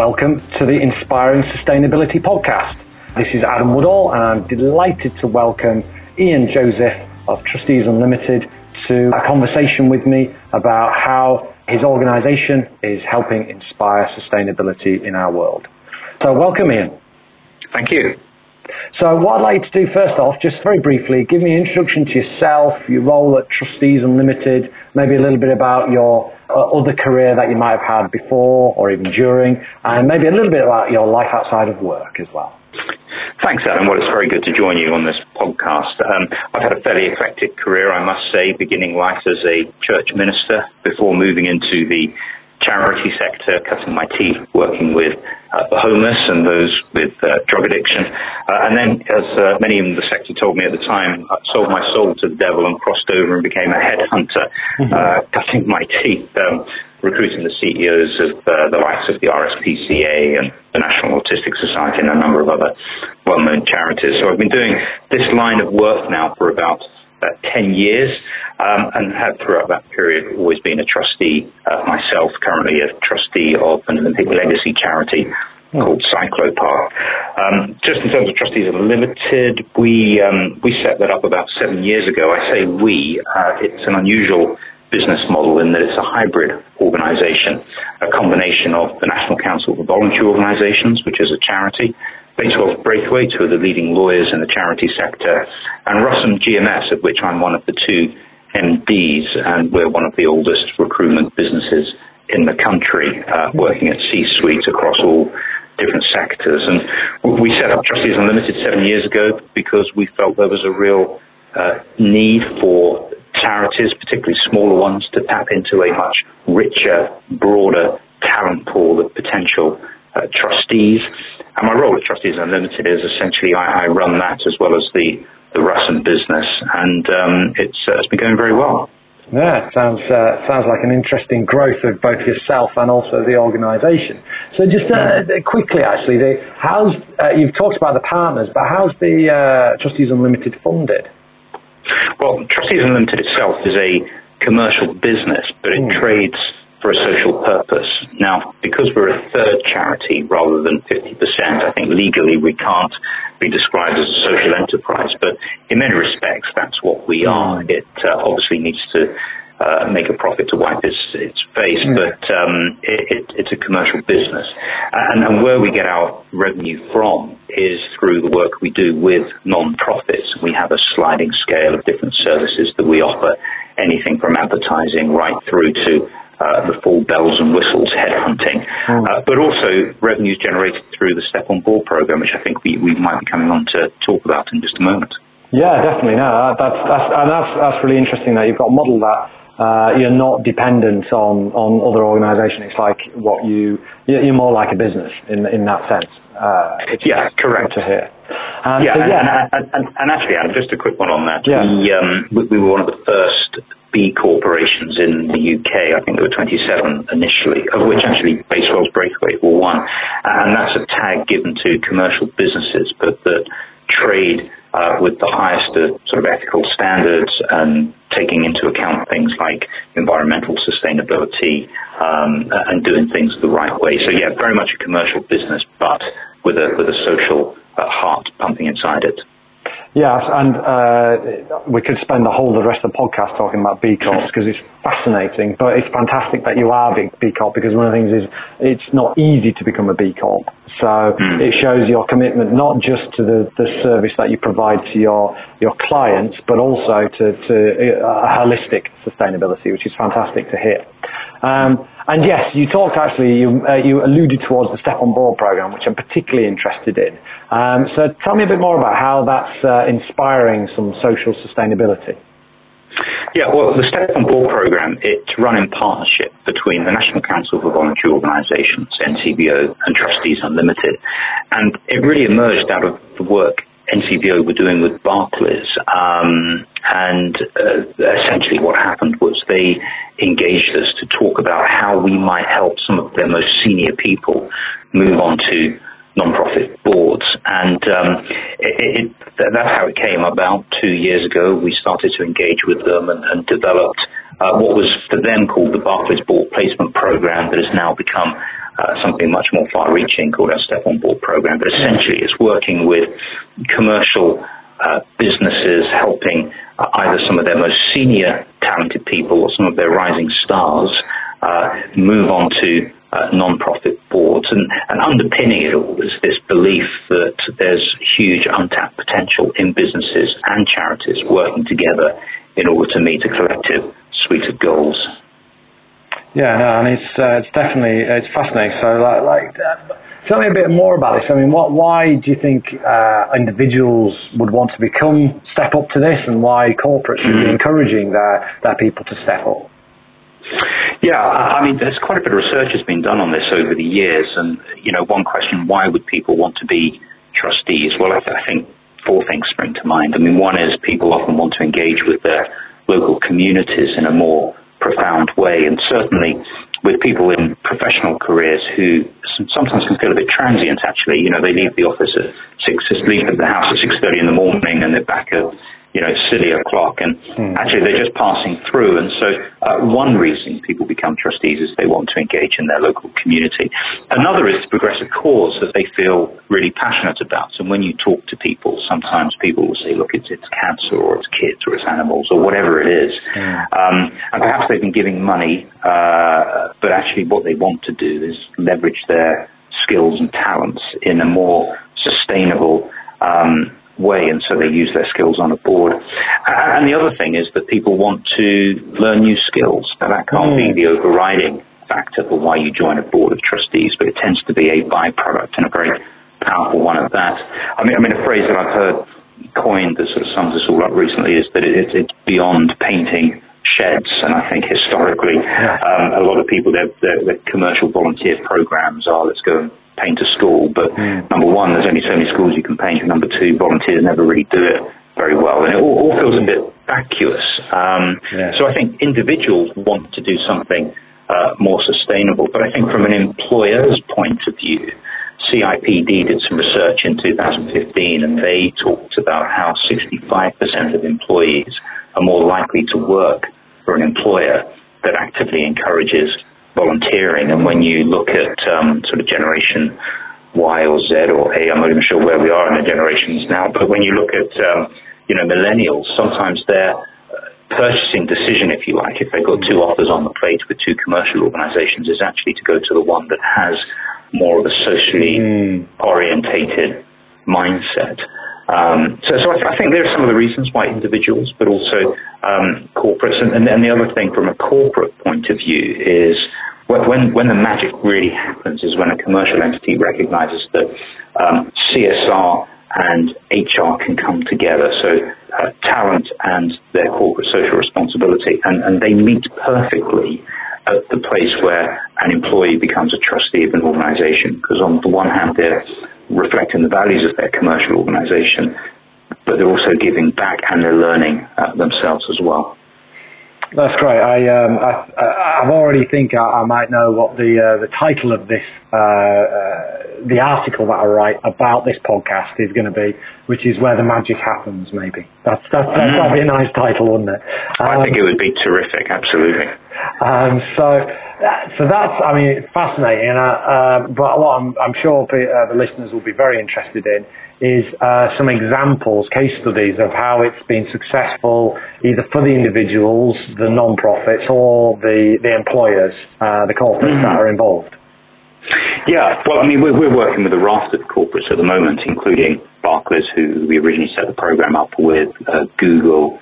Welcome to the Inspiring Sustainability Podcast. This is Adam Woodall, and I'm delighted to welcome Ian Joseph of Trustees Unlimited to a conversation with me about how his organisation is helping inspire sustainability in our world. So, welcome, Ian. Thank you. So, what I'd like to do first off, just very briefly, give me an introduction to yourself, your role at Trustees Unlimited, maybe a little bit about your uh, other career that you might have had before or even during, and maybe a little bit about your life outside of work as well. Thanks, Adam. Well, it's very good to join you on this podcast. Um, I've had a fairly eclectic career, I must say, beginning life as a church minister before moving into the charity sector, cutting my teeth working with uh, the homeless and those with uh, drug addiction. Uh, and then, as uh, many in the sector told me at the time, I sold my soul to the devil and crossed over and became a headhunter, mm-hmm. Uh, cutting my teeth. Um, recruiting the CEOs of uh, the likes of the RSPCA and the National Autistic Society and a number of other well-known charities. So I've been doing this line of work now for about about 10 years um, and have throughout that period always been a trustee uh, myself, currently a trustee of an Olympic legacy charity called Cyclopark. Um, just in terms of Trustees Unlimited, we um, we set that up about seven years ago. I say we. Uh, it's an unusual business model in that it's a hybrid organisation, a combination of the National Council for Voluntary Organisations, which is a charity, Bates-Wells Braithwaite, who are the leading lawyers in the charity sector, and Russam GMS, of which I'm one of the two MDs, and we're one of the oldest recruitment businesses in the country, uh, working at C-suite across all different sectors. And we set up Trustees Unlimited seven years ago because we felt there was a real uh, need for charities, particularly smaller ones, to tap into a much richer, broader talent pool of potential uh, trustees. And my role at Trustees Unlimited is essentially I, I run that as well as the, the Russam business, and um, it's, uh, it's been going very well. Yeah, sounds uh, sounds like an interesting growth of both yourself and also the organisation. So just uh, quickly, actually, the, how's uh, you've talked about the partners, but how's the uh, Trustees Unlimited funded? Well, Trustees Unlimited itself is a commercial business, but it mm. trades for a social purpose. Now, because we're a third charity rather than 50%, I think legally we can't be described as a social enterprise, but in many respects, that's what we are. It uh, obviously needs to uh, make a profit to wipe its, its face, mm. but um, it, it, it's a commercial business. And, and, where we get our revenue from is through the work we do with non-profits. We have a sliding scale of different services that we offer, anything from advertising right through to uh, the full bells and whistles headhunting, mm. uh, but also revenues generated through the Step on Board program, which I think we, we might be coming on to talk about in just a moment. Yeah, definitely. No, that's that's and that's that's really interesting. That you've got a model that uh, you're not dependent on on other organisations. It's like what you you're more like a business in in that sense. Uh, yeah, correct. To hear. Um, yeah, so, yeah. And, and, and, and, actually, Adam, just a quick one on that. Yeah. We, um, we, we were one of the first B corporations in the UK. I think there were 27 initially, of which actually Bates-Wells Braithwaite were one. And that's a tag given to commercial businesses, but that trade uh, with the highest of sort of ethical standards and taking into account things like environmental sustainability um, and doing things the right way. So yeah, very much a commercial business, but with a with a social uh, heart pumping inside it. Yes, and uh, we could spend the whole the rest of the podcast talking about B Corps because it's fascinating. But it's fantastic that you are B Corp because one of the things is it's not easy to become a B Corp. So mm. it shows your commitment not just to the, the service that you provide to your your clients, but also to, to uh, holistic sustainability, which is fantastic to hear. Um, and yes, you talked actually, you, uh, you alluded towards the Step on Board program, which I'm particularly interested in. Um, so tell me a bit more about how that's uh, inspiring some social sustainability. Yeah, well, the Step on Board program, it's run in partnership between the National Council for Voluntary Organisations, NCVO, and Trustees Unlimited. And it really emerged out of the work NCVO were doing with Barclays. Um, and uh, essentially what happened was they engaged us to talk about how we might help some of their most senior people move on to non-profit boards. And um, it, it, that's how it came about two years ago. We started to engage with them and, and developed uh, what was for them called the Barclays Board Placement Program that has now become uh, something much more far-reaching called our Step on Board program. But essentially, it's working with commercial uh, businesses, helping uh, either some of their most senior talented people or some of their rising stars uh, move on to uh, non-profit boards. And, and underpinning it all is this belief that there's huge untapped potential in businesses and charities working together in order to meet a collective suite of goals. Yeah, no, and it's uh, it's definitely it's fascinating. So, like, like uh, tell me a bit more about this. I mean, what why do you think uh, individuals would want to become step up to this, and why corporates should be mm. encouraging their their people to step up? Yeah, I mean, there's quite a bit of research has been done on this over the years, and you know, one question: why would people want to be trustees? Well, I, th- I think four things spring to mind. I mean, one is people often want to engage with their local communities in a more profound way. And certainly with people in professional careers who sometimes can feel a bit transient actually. You know, they leave the office at six, leave the house at 6.30 in the morning and they're back at you know, silly o'clock. And mm. actually, they're just passing through. And so, uh, one reason people become trustees is they want to engage in their local community. Another is to progress a cause that they feel really passionate about. And when you talk to people, sometimes people will say, look, it's, it's cancer or it's kids or it's animals or whatever it is. Mm. Um, and perhaps they've been giving money, uh, but actually, what they want to do is leverage their skills and talents in a more sustainable um, way, and so they use their skills on a board. And the other thing is that people want to learn new skills. Now, that can't mm. be the overriding factor for why you join a board of trustees, but it tends to be a byproduct and a very powerful one at that. I mean, I mean, a phrase that I've heard coined that sort of sums this all up recently is that it, it's beyond painting sheds, and I think historically, um, a lot of people, their, their, their commercial volunteer programs are let's go and paint a school. But mm. number one, there's only so many schools you can paint. And number two, volunteers never really do it very well, and it all, all feels a bit vacuous. Um, yeah. So I think individuals want to do something uh, more sustainable. But I think from an employer's point of view, CIPD did some research in 2015 and they talked about how 65% of employees are more likely to work for an employer that actively encourages volunteering. And when you look at um, sort of generation Y or Z or A, I'm not even sure where we are in the generations now, but when you look at um, you know millennials, sometimes their uh, purchasing decision, if you like, if they've got two offers on the plate with two commercial organizations, is actually to go to the one that has more of a socially mm. orientated mindset. Um, so, so I, I, think there are some of the reasons why individuals, but also um, corporates. And, and, and, the other thing from a corporate point of view is when, when the magic really happens is when a commercial entity recognizes that um, CSR and HR can come together. So uh, talent and their corporate social responsibility, and, and they meet perfectly at the place where an employee becomes a trustee of an organization. Because on the one hand, they're reflecting the values of their commercial organization, but they're also giving back and they're learning uh, themselves as well. That's great. I, um, I, I already think I, I, might know what the uh, the title of this uh, uh, the article that I write about this podcast is going to be, which is where the magic happens. Maybe that's that's, that's mm. that'd be a nice title, wouldn't it? Um, I think it would be terrific. Absolutely. Um, so so that's I mean fascinating. Uh, um, but what I'm, I'm sure uh, the listeners will be very interested in is uh, some examples, case studies of how it's been successful either for the individuals, the non-profits, or the, the employers, uh, the corporates mm-hmm. that are involved. Yeah, well, I mean, we're, we're working with a raft of corporates at the moment, including Barclays, who we originally set the program up with, uh, Google,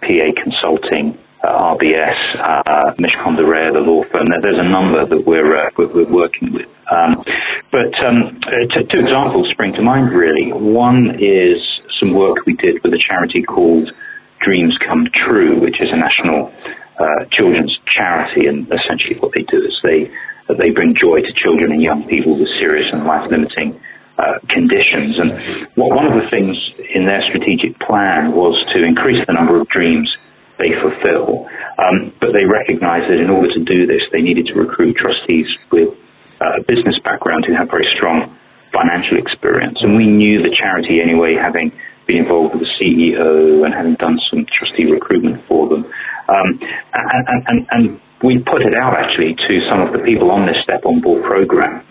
PA Consulting, uh, RBS, uh, Mishcon de Reya, the law firm. There's a number that we're, uh, we're working with. Um, but um, two, two examples spring to mind, really. One is some work we did with a charity called Dreams Come True, which is a national uh, children's charity, and essentially what they do is they they bring joy to children and young people with serious and life-limiting uh, conditions. And what, one of the things in their strategic plan was to increase the number of dreams they fulfill. Um, but they recognized that in order to do this, they needed to recruit trustees with uh, a business background who have very strong financial experience. And we knew the charity anyway, having been involved with the CEO and having done some trustee recruitment for them, Um, and, and, and, and we put it out actually to some of the people on this Step on Board program,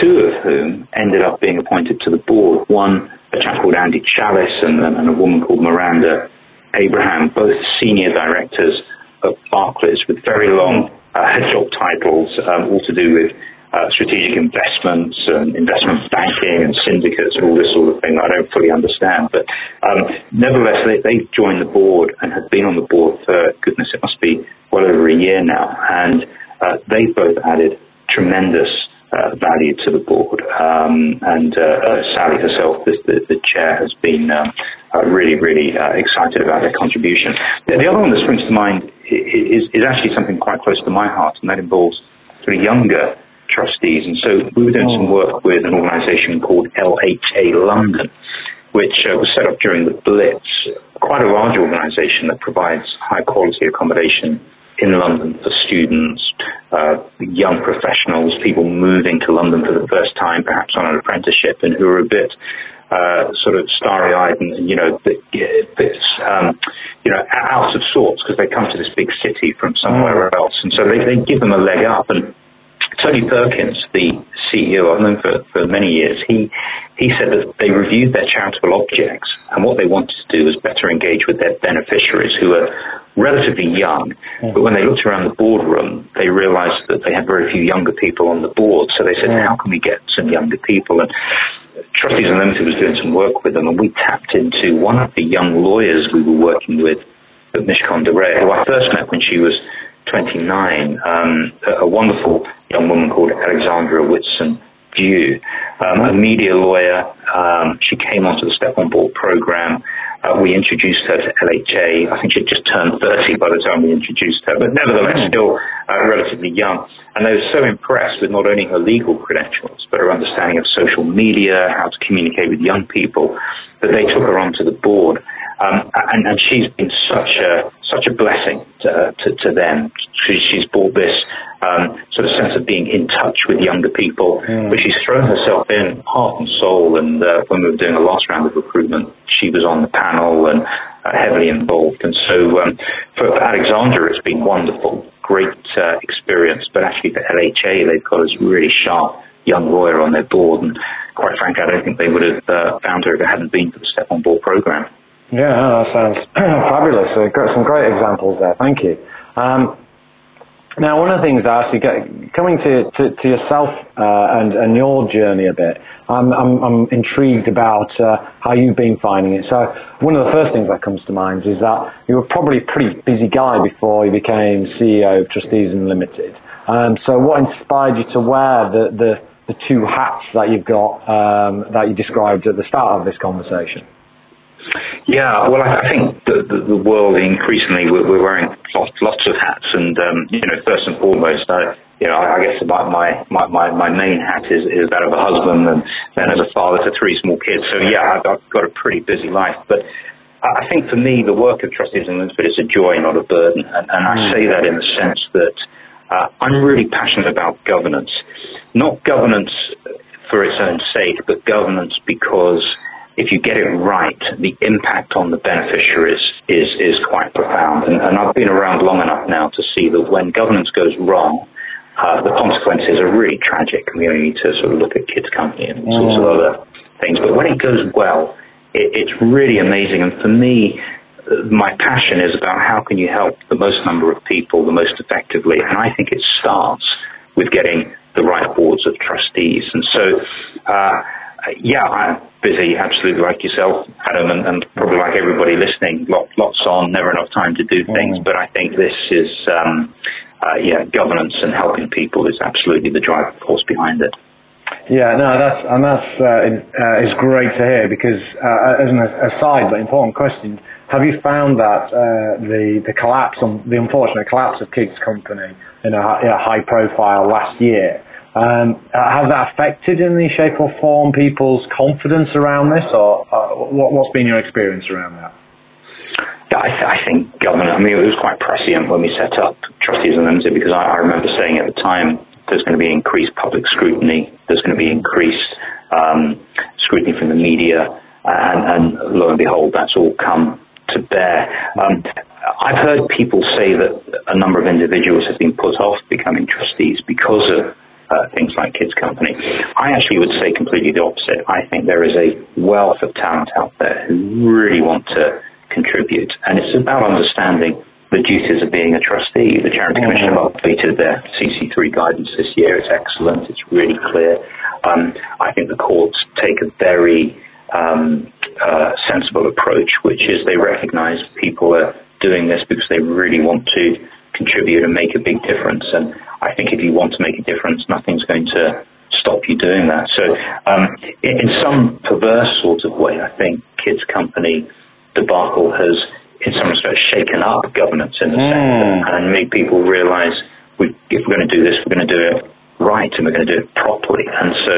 two of whom ended up being appointed to the board. One, a chap called Andy Chalice, and, and a woman called Miranda Abraham, both senior directors of Barclays with very long uh, job titles, um, all to do with uh, strategic investments and investment banking and syndicates and all this sort of thing I don't fully understand. But um, nevertheless, they, they joined the board and have been on the board for, goodness, it must be well over a year now. And uh, they both added tremendous uh, value to the board. Um, and uh, uh Sally herself, the, the, the, chair, has been um, uh, really, really uh, excited about their contribution. The, the, other one that springs to mind is, is actually something quite close to my heart, and that involves sort of younger trustees. And so we were doing some oh. work with an organisation called LHA London, which uh, was set up during the Blitz, quite a large organisation that provides high quality accommodation in London for students, uh, young professionals, people moving to London for the first time, perhaps on an apprenticeship, and who are a bit uh, sort of starry-eyed and you know bit um, you know out of sorts because they come to this big city from somewhere mm. else, and so they, they give them a leg up and Tony Perkins, the CEO, I've known for, for many years, he, he said that they reviewed their charitable objects and what they wanted to do was better engage with their beneficiaries who are relatively young. But when they looked around the boardroom, they realized that they had very few younger people on the board. So they said, how can we get some younger people? And Trustees Unlimited was doing some work with them and we tapped into one of the young lawyers we were working with at Mishcon de Reya, who I first met when she was 29, um, a, a, wonderful young woman called Alexandra Whitson Dew, um, a media lawyer. Um, she came onto the Step on Board program. Uh, we introduced her to LHA. I think she'd just turned 30 by the time we introduced her, but nevertheless mm. still uh, relatively young. And they were so impressed with not only her legal credentials, but her understanding of social media, how to communicate with young people, that they took her onto the board. Um, and, and, she's been such a such a blessing to, to, to them. She, she's brought this um, sort of sense of being in touch with younger people, mm. but she's thrown herself in heart and soul. And uh, when we were doing the last round of recruitment, she was on the panel and uh, heavily involved. And so um, for, for Alexandra, it's been wonderful, great uh, experience. But actually for LHA, they've got this really sharp young lawyer on their board, and quite frankly, I don't think they would have uh, found her if it hadn't been for the Step on Board program. Yeah, that sounds fabulous. Uh, got some great examples there. Thank you. Um, now, one of the things you, coming to, to, to yourself uh, and, and your journey a bit, I'm, I'm, I'm intrigued about uh, how you've been finding it. So, one of the first things that comes to mind is that you were probably a pretty busy guy before you became CEO of Trustees Unlimited. Um, so, what inspired you to wear the, the, the two hats that you've got um, that you described at the start of this conversation? Yeah, well, I, I think the, the, the, world increasingly we're, we're wearing lots, lots of hats, and um, you know, first and foremost, I, you know, I, I guess my, my my my main hat is, is that of a husband, and then as a father to three small kids. So yeah, I've, I've got a pretty busy life, but. I think for me, the work of Trustees Unlimited is a joy, not a burden. And, and I say that in the sense that uh, I'm really passionate about governance. Not governance for its own sake, but governance because if you get it right, the impact on the beneficiaries is, is quite profound. And, and I've been around long enough now to see that when governance goes wrong, uh, the consequences are really tragic. We only need to sort of look at Kids Company and all sorts of mm. other things. But when it goes well, it, it's really amazing. And for me, my passion is about how can you help the most number of people the most effectively. And I think it starts with getting the right boards of trustees. And so, uh, yeah, I'm busy, absolutely like yourself, Adam, and, and probably like everybody listening. Lot, lots on, never enough time to do things. Mm. But I think this is, um, uh, yeah, governance and helping people is absolutely the driving force behind it. Yeah, no, that's and that's uh, uh, is great to hear because uh, as an aside, but important question: Have you found that uh, the the collapse, on, the unfortunate collapse of Kids Company in a, in a high profile last year? Um, has that affected in any shape or form people's confidence around this, or uh, what, has been your experience around that? I, th- I, think government. I mean, it was quite prescient when we set up Trustees and Unlimited because I, I remember saying at the time there's going to be increased public scrutiny, there's going to be increased um, scrutiny from the media, and, and, lo and behold, that's all come to bear. Um, I've heard people say that a number of individuals have been put off becoming trustees because of uh, things like Kids Company. I actually would say completely the opposite. I think there is a wealth of talent out there who really want to contribute, and it's about understanding the duties of being a trustee. The Charity Commission have updated their CC3 guidance this year. It's excellent. It's really clear. Um, I think the courts take a very um, uh, sensible approach, which is they recognise people are doing this because they really want to contribute and make a big difference. And I think if you want to make a difference, nothing's going to stop you doing that. So, um, in, in, some perverse sort of way, I think Kids Company debacle has, in some respects, shaken up governance in the mm. sector and made people realise we, if we're going to do this, we're going to do it right and we're going to do it properly. And so,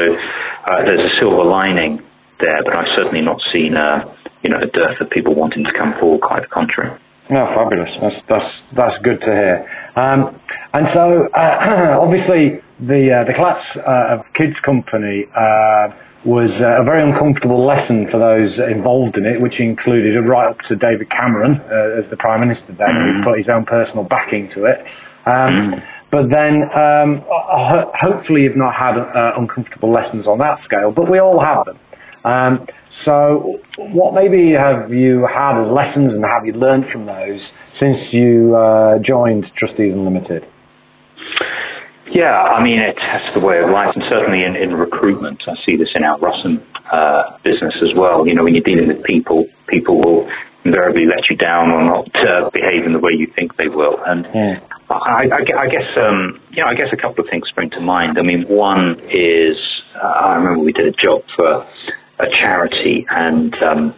uh, there's a silver lining there, but I've certainly not seen a, you know, a dearth of people wanting to come forward. Quite the contrary. No, fabulous. That's that's that's good to hear. Um, and so, uh, obviously, the uh, the collapse uh, of Kids Company uh, was uh, a very uncomfortable lesson for those involved in it, which included a right up to David Cameron uh, as the Prime Minister then, mm. who put his own personal backing to it. Um, mm. But then, um, hopefully, you've not had uncomfortable lessons on that scale, but we all have them. So, what maybe have you had as lessons and have you learned from those since you uh, joined Trustees Unlimited? Yeah, I mean, it, that's the way of life, and certainly in, in recruitment, I see this in our Russam uh, business as well. You know, when you're dealing with people, people will invariably let you down or not uh, behave in the way you think they will. And yeah. I, I, I, guess, um, you know, I guess a couple of things spring to mind. I mean, one is uh, I remember we did a job for a charity, and um,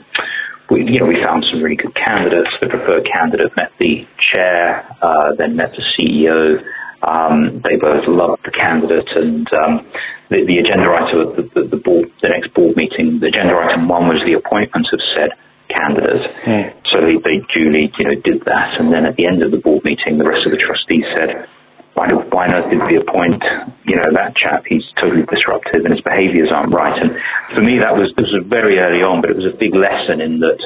we, you know, we found some really good candidates. The preferred candidate met the chair, uh, then met the CEO. Um, they both loved the candidate, and um, the, the, agenda item of the, the, the, board, the next board meeting, the agenda item one was the appointment of said candidate. Mm. So they, they duly, you know, did that, and then at the end of the board meeting, the rest of the trustees said, why, do, why not did we appoint, you know, that chap? He's totally disruptive and his behaviours aren't right. And for me, that was, this was very early on, but it was a big lesson in that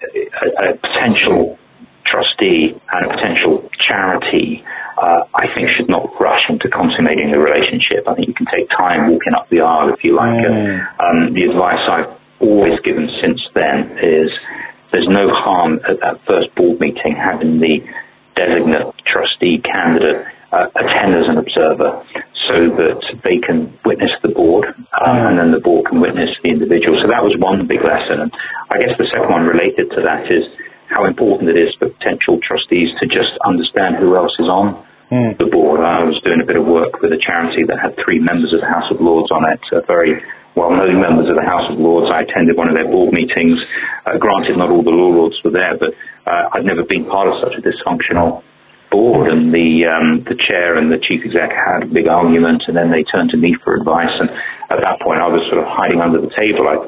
a, a potential trustee and a potential charity, uh, I think, should not rush into consummating the relationship. I think you can take time walking up the aisle, if you like. Mm. Um, the advice I've always given since then is there's no harm at that first board meeting having the designate trustee candidate uh, attend as an observer so that they can witness the board um, and then the board can witness the individual. So that was one big lesson. And I guess the second one related to that is how important it is for potential trustees to just understand who else is on mm. the board. I was doing a bit of work with a charity that had three members of the House of Lords on it, uh, very well-known members of the House of Lords. I attended one of their board meetings. Uh, granted, not all the law lords were there, but uh, I'd never been part of such a dysfunctional board, and the um, the chair and the chief exec had a big argument, and then they turned to me for advice. And at that point, I was sort of hiding under the table, like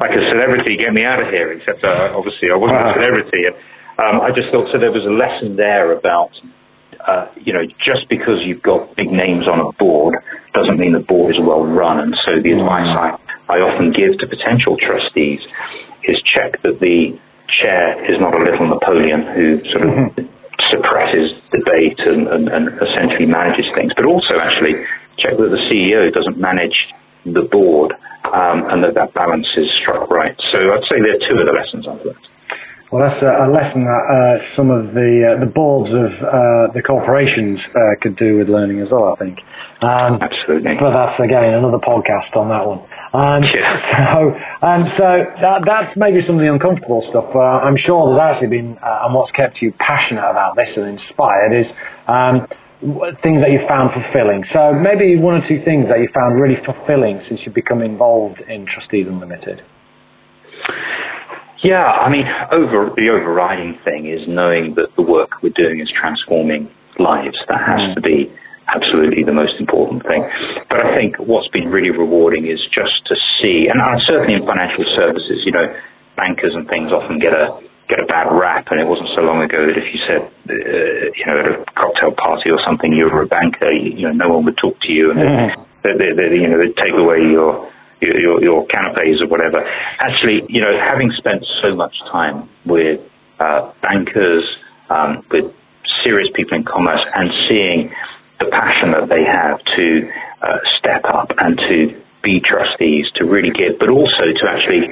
like a celebrity, get me out of here. Except uh, obviously, I wasn't a celebrity, and um, I just thought so. There was a lesson there about. Uh, you know, just because you've got big names on a board doesn't mean the board is well run. And so the advice I, I often give to potential trustees is check that the chair is not a little Napoleon who sort of mm-hmm suppresses debate and, and, and essentially manages things, but also actually check that the CEO doesn't manage the board um, and that that balance is struck right. So I'd say there are two of the lessons I've learned. Well, that's a, a lesson that uh, some of the uh, the boards of uh, the corporations uh, could do with learning as well. I think. Um, Absolutely. But that's again another podcast on that one. Um, yeah. So, um, so that, that's maybe some of the uncomfortable stuff. Uh, I'm sure there's actually been, uh, and what's kept you passionate about this and inspired is um, things that you found fulfilling. So maybe one or two things that you found really fulfilling since you've become involved in Trustees Unlimited. Yeah, I mean, over the overriding thing is knowing that the work we're doing is transforming lives. That has mm. to be absolutely the most important thing. But I think what's been really rewarding is just to see, and certainly in financial services, you know, bankers and things often get a get a bad rap, and it wasn't so long ago that if you said, uh, you know, at a cocktail party or something, you were a banker, you, you know, no one would talk to you, and they, they, they, you know, they'd take away your your, your canapes or whatever. Actually, you know, having spent so much time with uh, bankers, um, with serious people in commerce and seeing the passion that they have to uh, step up and to be trustees, to really give, but also to actually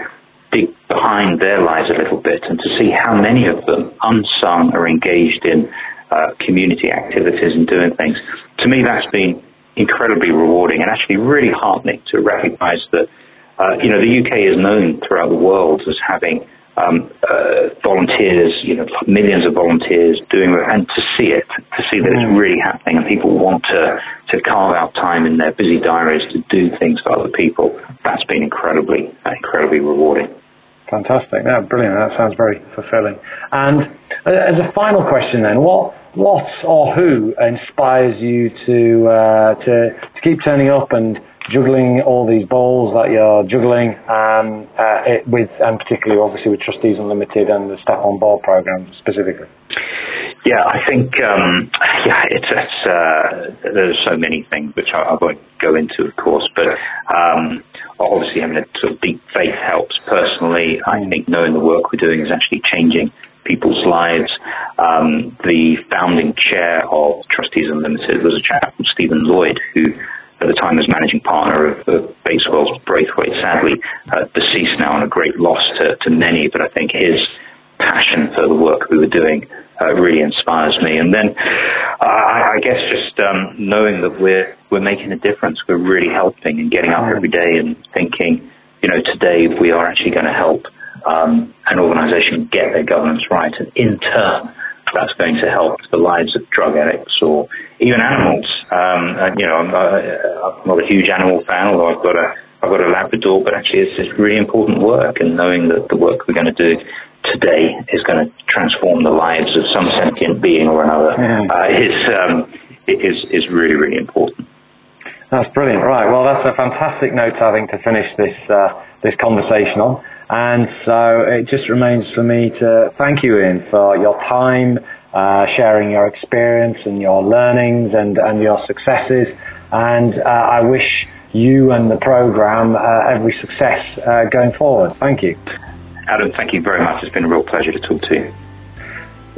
dig behind their lives a little bit and to see how many of them, unsung, are engaged in uh, community activities and doing things. To me, that's been incredibly rewarding and actually really heartening to recognize that, uh, you know, the UK is known throughout the world as having um, uh, volunteers, you know, millions of volunteers doing it, and to see it, to see that it's mm. really happening, and people want to to carve out time in their busy diaries to do things for other people. That's been incredibly, incredibly rewarding. Fantastic, yeah, brilliant. That sounds very fulfilling. And uh, as a final question, then, what what or who inspires you to uh, to to keep turning up and juggling all these balls that you're juggling um, uh, it, with, and particularly obviously with Trustees Unlimited and the Step on Board program specifically? Yeah, I think um, yeah, it's, it's uh, there's so many things which I, I, won't go into, of course, but um, obviously having a sort of deep faith helps. Personally, I mm. think knowing the work we're doing is actually changing people's lives. Um, the founding chair of Trustees Unlimited was a chap called Stephen Lloyd, who at the time was managing partner of, of Bates-Wells Braithwaite, sadly uh, deceased now and a great loss to, to many, but I think his passion for the work we were doing uh, really inspires me. And then uh, I, I guess just um, knowing that we're we're making a difference, we're really helping and getting up every day and thinking, you know, today we are actually going to help um, an organisation get their governance right, and in turn that's going to help the lives of drug addicts or even animals. Um, and, you know, I'm, uh, I'm, not a huge animal fan, although I've got a I've got a Labrador, but actually it's, it's really important work, and knowing that the work we're going to do today is going to transform the lives of some sentient being or another yeah. uh, is, um, is is really really important. That's brilliant. Right. Well, that's a fantastic note, I think, to finish this uh, this conversation on. And so it just remains for me to thank you, Ian, for your time, uh, sharing your experience and your learnings and, and your successes. And uh, I wish you and the program uh, every success uh, going forward. Thank you. Adam, thank you very much. It's been a real pleasure to talk to you.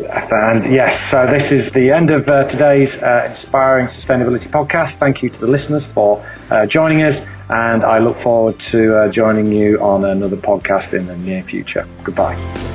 And yes, so this is the end of uh, today's uh, Inspiring Sustainability podcast. Thank you to the listeners for joining us and I look forward to uh, joining you on another podcast in the near future. Goodbye.